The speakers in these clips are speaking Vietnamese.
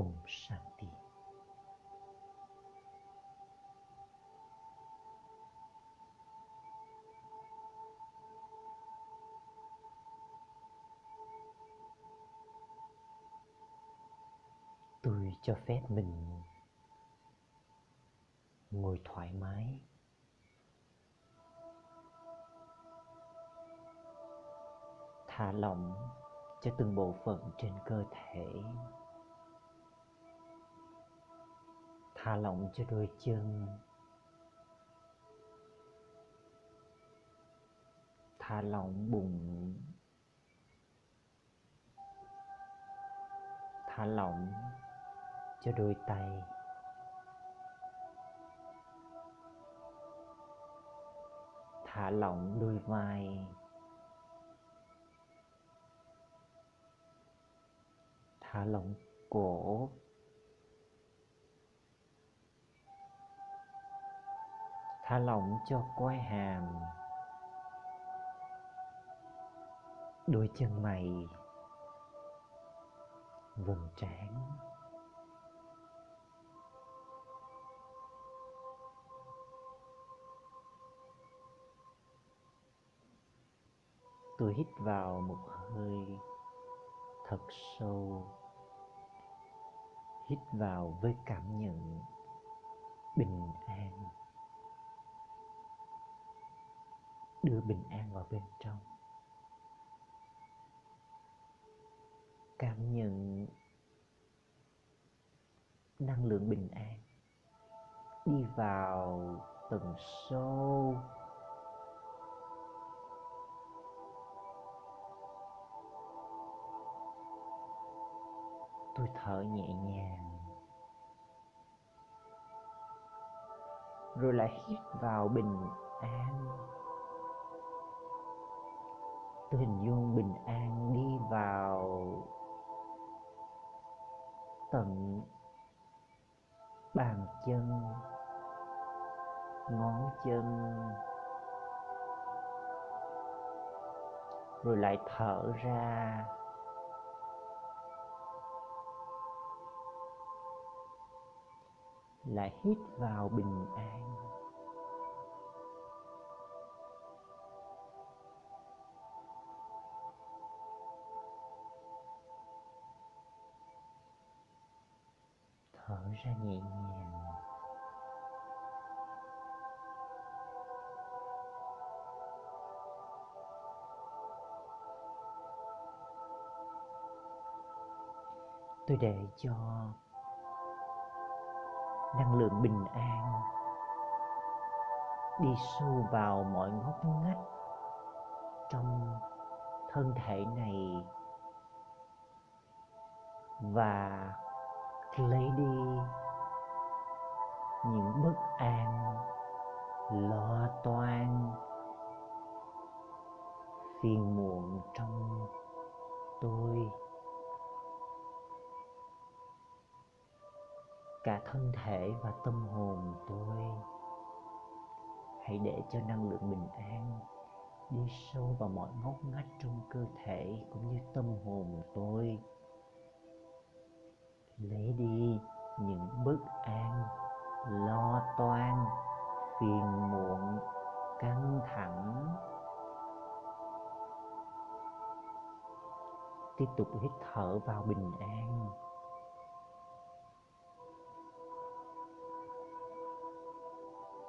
Om Shanti. Tôi cho phép mình ngồi thoải mái thả lỏng cho từng bộ phận trên cơ thể thả lỏng cho đôi chân. Thả lỏng bụng. Thả lỏng cho đôi tay. Thả lỏng đôi vai. Thả lỏng cổ. Thả lỏng cho quai hàm. Đôi chân mày vầng trán. Tôi hít vào một hơi thật sâu. Hít vào với cảm nhận bình an. Đưa bình an vào bên trong. Cảm nhận năng lượng bình an đi vào tầng sâu tôi thở nhẹ nhàng, rồi lại hít vào bình an tôi hình dung bình an đi vào tận bàn chân, ngón chân. Rồi lại thở ra. Lại hít vào bình an. Thở ra nhẹ nhàng. Tôi để cho năng lượng bình an đi sâu vào mọi ngóc ngách trong thân thể này và lấy đi những bất an lo toan phiền muộn trong tôi. Cả thân thể và tâm hồn tôi, hãy để cho năng lượng bình an đi sâu vào mọi ngóc ngách trong cơ thể cũng như tâm hồn tôi lấy đi những bất an lo toan, phiền muộn, căng thẳng. Tiếp tục hít thở vào bình an.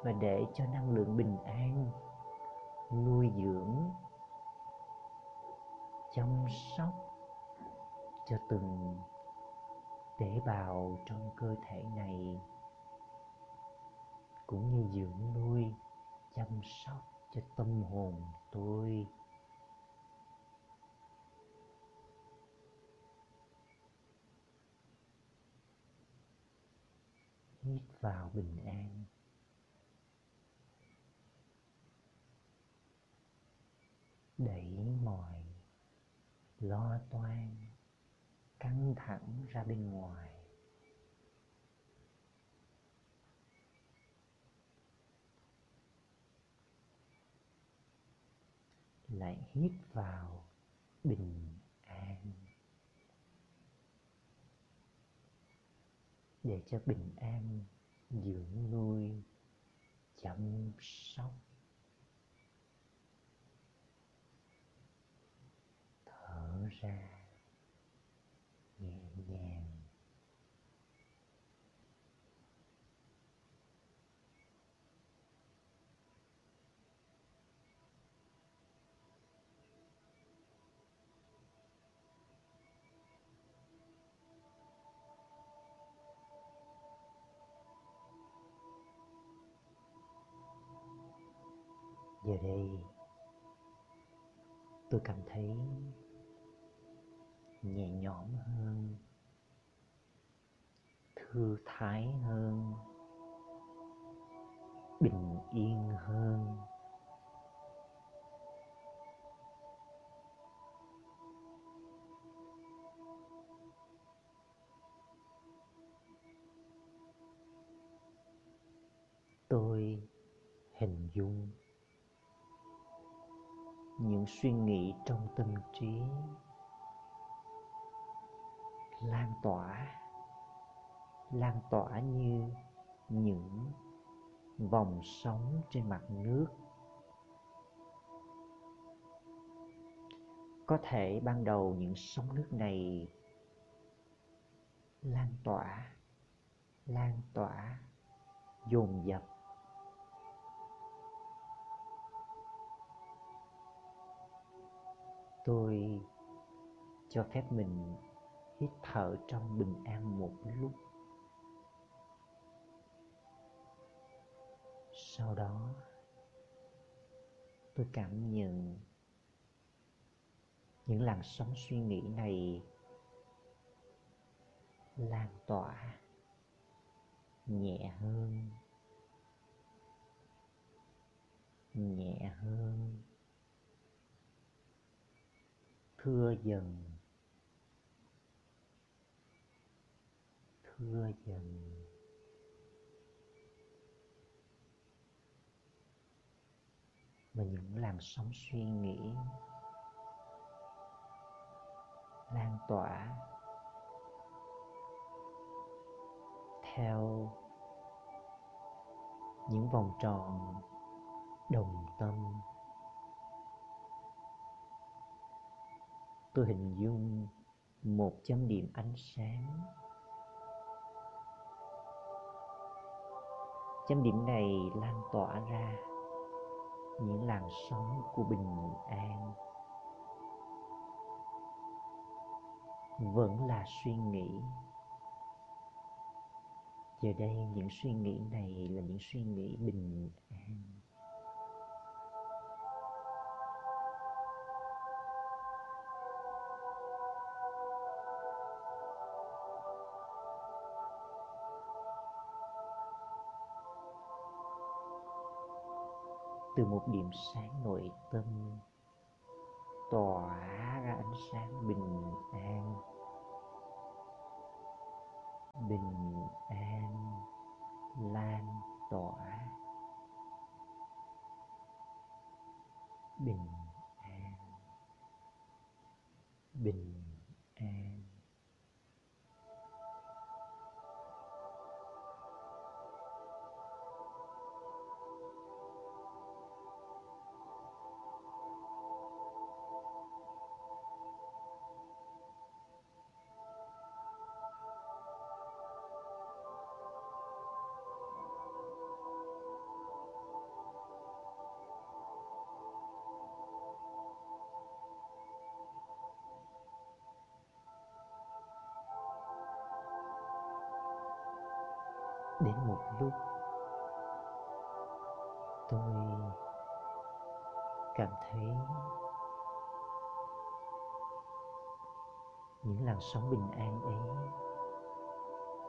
Và để cho năng lượng bình an nuôi dưỡng chăm sóc cho từng tế bào trong cơ thể này, cũng như dưỡng nuôi, chăm sóc cho tâm hồn tôi. Hít vào bình an. Đẩy mọi lo toan căng thẳng ra bên ngoài. Lại hít vào bình an để cho bình an dưỡng nuôi, chăm sóc, thở ra. Giờ đây tôi cảm thấy nhẹ nhõm hơn, thư thái hơn, bình yên hơn. Tôi hình dung những suy nghĩ trong tâm trí lan tỏa lan tỏa như những vòng sóng trên mặt nước. Có thể ban đầu những sóng nước này lan tỏa lan tỏa, dồn dập tôi cho phép mình hít thở trong bình an một lúc. Sau đó, tôi cảm nhận những làn sóng suy nghĩ này lan tỏa nhẹ hơn nhẹ hơn thưa dần. Thưa dần. Và những làn sóng suy nghĩ lan tỏa theo những vòng tròn đồng tâm tôi hình dung một chấm điểm ánh sáng. Chấm điểm này lan tỏa ra những làn sóng của bình an. Vẫn là suy nghĩ. Giờ đây những suy nghĩ này là những suy nghĩ bình an. Từ một điểm sáng nội tâm, tỏa ra ánh sáng bình an. Bình an, lan tỏa. Bình an. Bình đến một lúc, tôi cảm thấy những làn sóng bình an ấy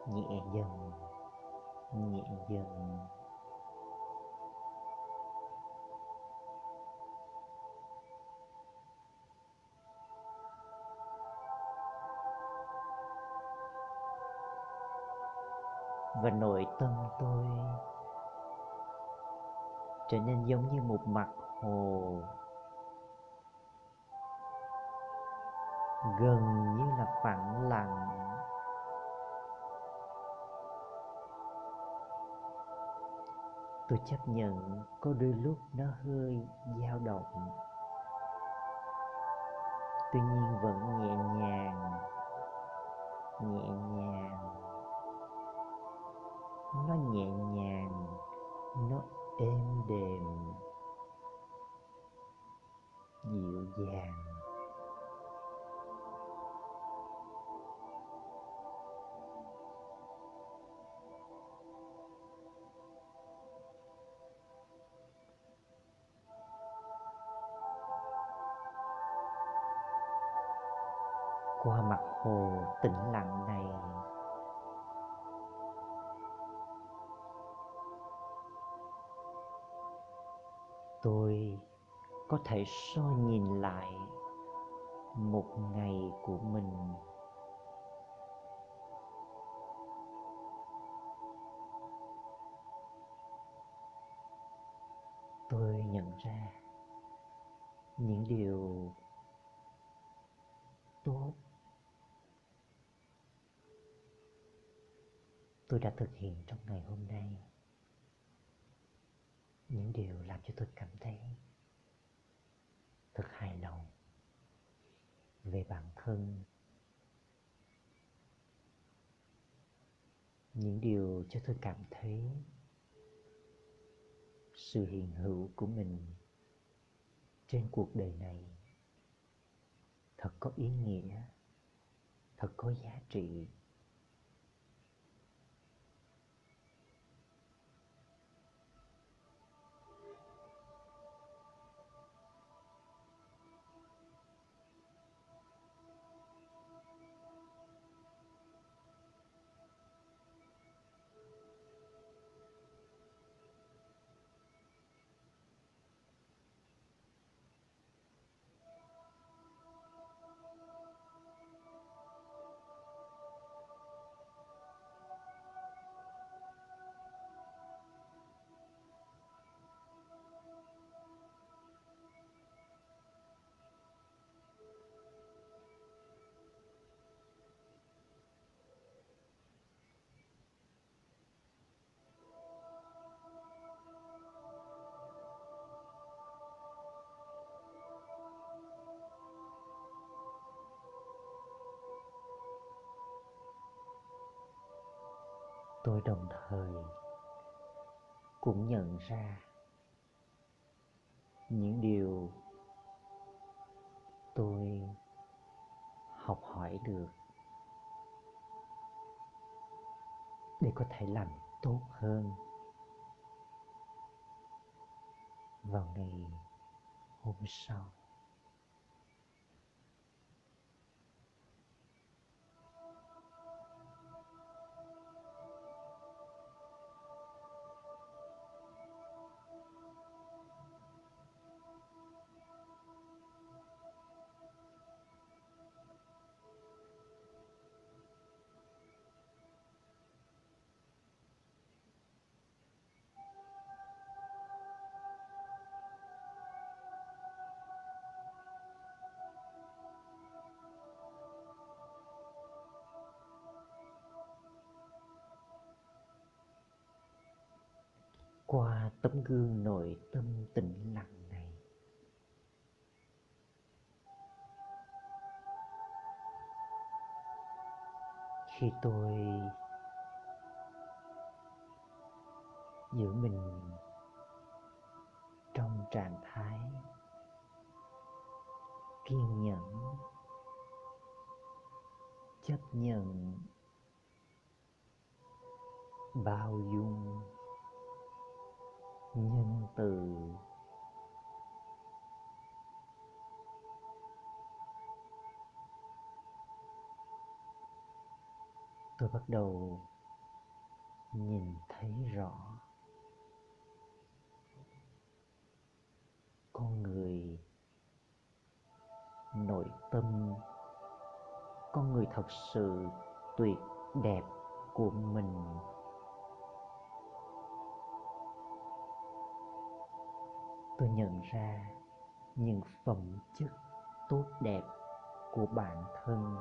nhẹ dần nhẹ dần và nội tâm tôi trở nên giống như một mặt hồ gần như là phẳng lặng. Tôi chấp nhận có đôi lúc nó hơi dao động. Tuy nhiên vẫn nhẹ nhàng nhẹ nhàng nó nhẹ nhàng nó êm đềm dịu dàng. Qua mặt hồ tĩnh lặng này tôi có thể soi nhìn lại một ngày của mình. Tôi nhận ra những điều tốt tôi đã thực hiện trong ngày hôm nay những điều làm cho tôi cảm thấy thật hài lòng về bản thân. Những điều cho tôi cảm thấy sự hiện hữu của mình trên cuộc đời này thật có ý nghĩa, thật có giá trị. Tôi đồng thời cũng nhận ra những điều tôi học hỏi được để có thể làm tốt hơn vào ngày hôm sau. Qua tấm gương nội tâm tĩnh lặng này. Khi tôi giữ mình trong trạng thái kiên nhẫn, chấp nhận, bao dung nhân từ tôi bắt đầu nhìn thấy rõ con người nội tâm, con người thật sự tuyệt đẹp của mình. Tôi nhận ra những phẩm chất tốt đẹp của bản thân.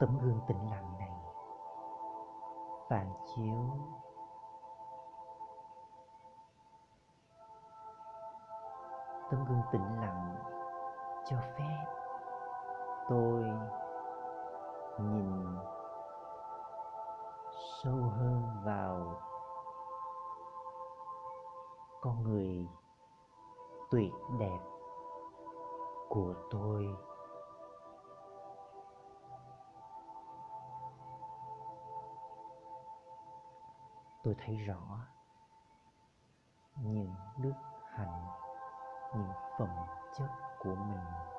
Tấm gương tĩnh lặng này phản chiếu tấm gương tĩnh lặng cho phép tôi nhìn sâu hơn vào con người tuyệt đẹp của tôi. Tôi thấy rõ những đức hạnh, những phẩm chất của mình.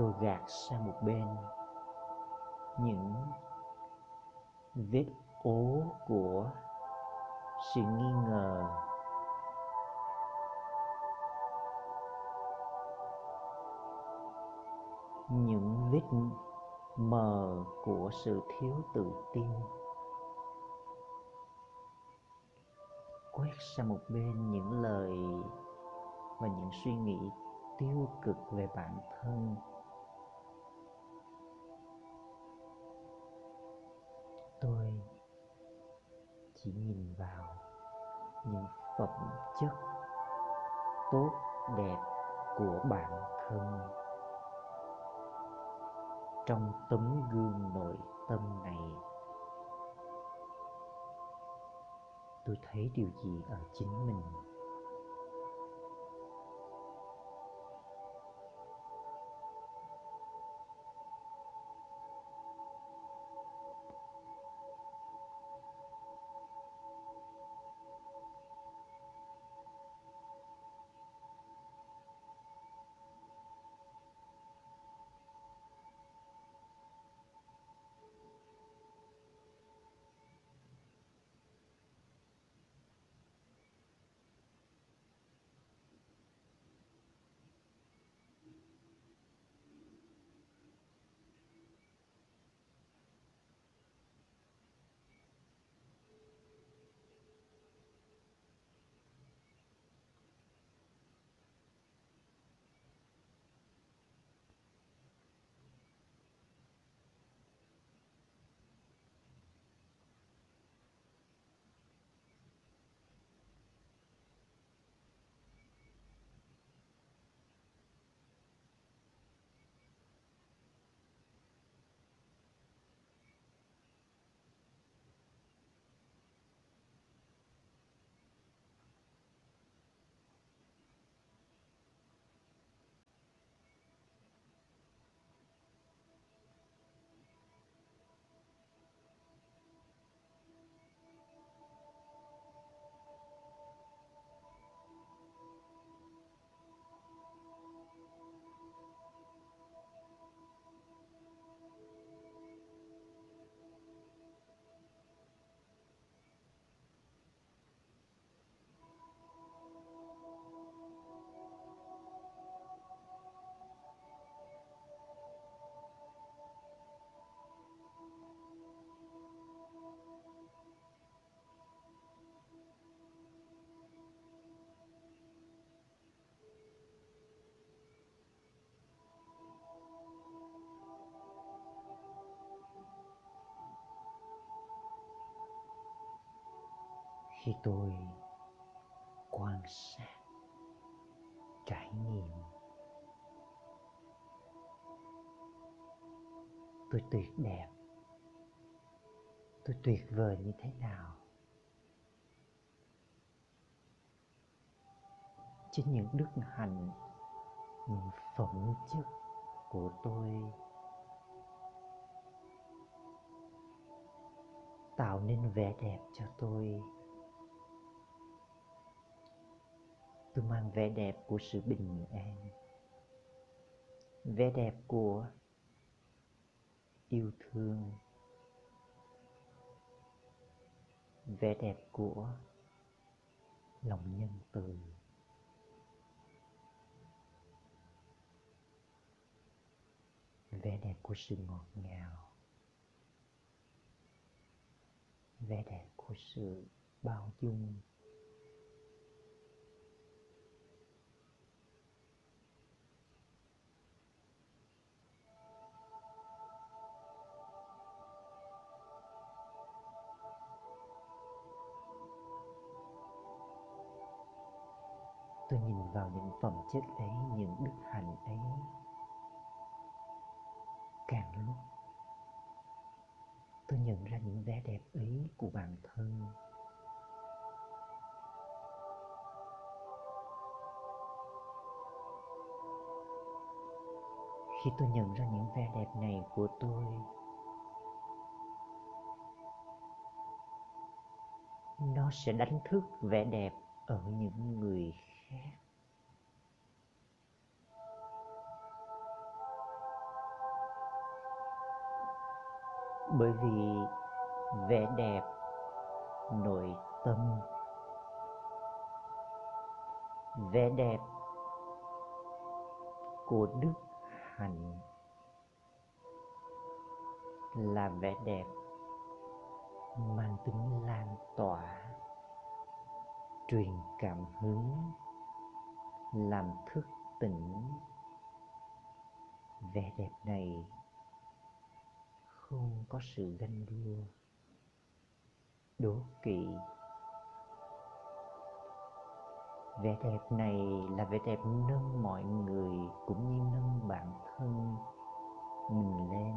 Tôi gạt sang một bên. Những vết ố của sự nghi ngờ. Những vết mờ của sự thiếu tự tin. Quét sang một bên những lời và những suy nghĩ tiêu cực về bản thân. Chỉ nhìn vào những phẩm chất tốt đẹp của bản thân. Trong tấm gương nội tâm này, tôi thấy điều gì ở chính mình? Khi tôi quan sát trải nghiệm, tôi tuyệt đẹp, tôi tuyệt vời như thế nào? Chính những đức hạnh, những phẩm chất của tôi tạo nên vẻ đẹp cho tôi. Tôi mang vẻ đẹp của sự bình an, vẻ đẹp của yêu thương, vẻ đẹp của lòng nhân từ. Vẻ đẹp của sự ngọt ngào, vẻ đẹp của sự bao dung. Vào những phẩm chất ấy, những đức hạnh ấy. Càng lúc, tôi nhận ra những vẻ đẹp ấy của bản thân. Khi tôi nhận ra những vẻ đẹp này của tôi, nó sẽ đánh thức vẻ đẹp ở những người khác. Bởi vì vẻ đẹp nội tâm. Vẻ đẹp của đức hạnh là vẻ đẹp mang tính lan tỏa, truyền cảm hứng, làm thức tỉnh. Vẻ đẹp này không có sự ganh đua, đố kỵ. Vẻ đẹp này là vẻ đẹp nâng mọi người cũng như nâng bản thân mình lên.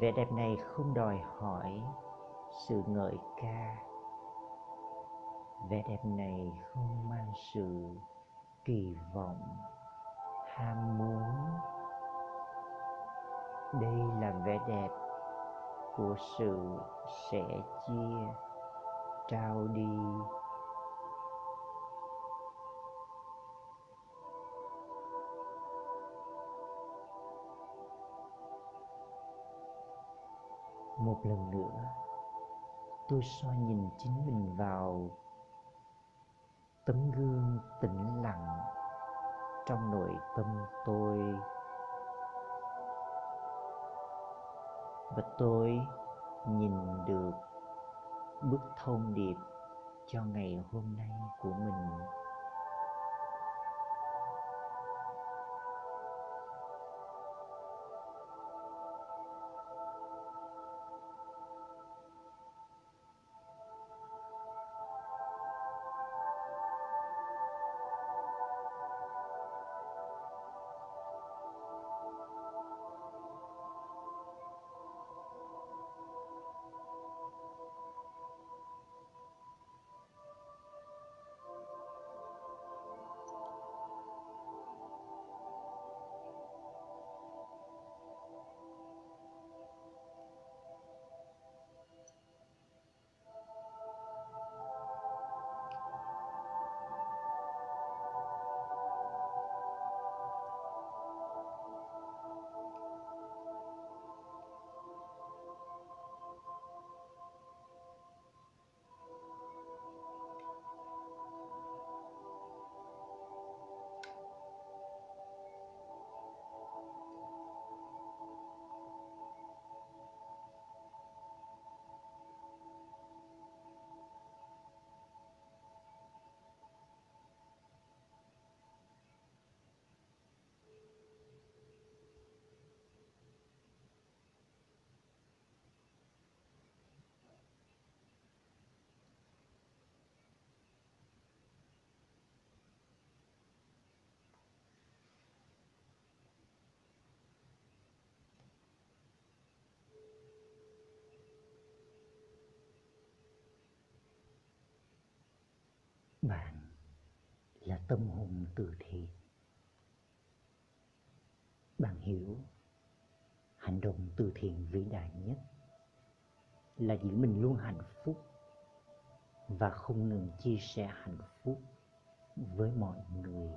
Vẻ đẹp này không đòi hỏi sự ngợi ca vẻ đẹp này không mang sự kỳ vọng, ham muốn. Đây là vẻ đẹp của sự sẻ chia, trao đi. Một lần nữa, tôi soi nhìn chính mình vào tấm gương tĩnh lặng trong nội tâm tôi. Và tôi nhìn được bức thông điệp cho ngày hôm nay của mình. Bạn là tâm hồn từ thiện. Bạn hiểu hành động từ thiện vĩ đại nhất là giữ mình luôn hạnh phúc và không ngừng chia sẻ hạnh phúc với mọi người.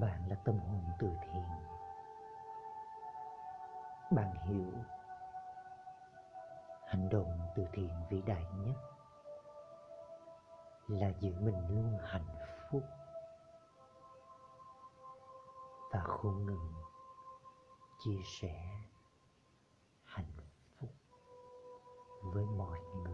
Bạn là tâm hồn từ thiện. Bạn hiểu hành động từ thiện vĩ đại nhất là giữ mình luôn hạnh phúc và không ngừng chia sẻ hạnh phúc với mọi người.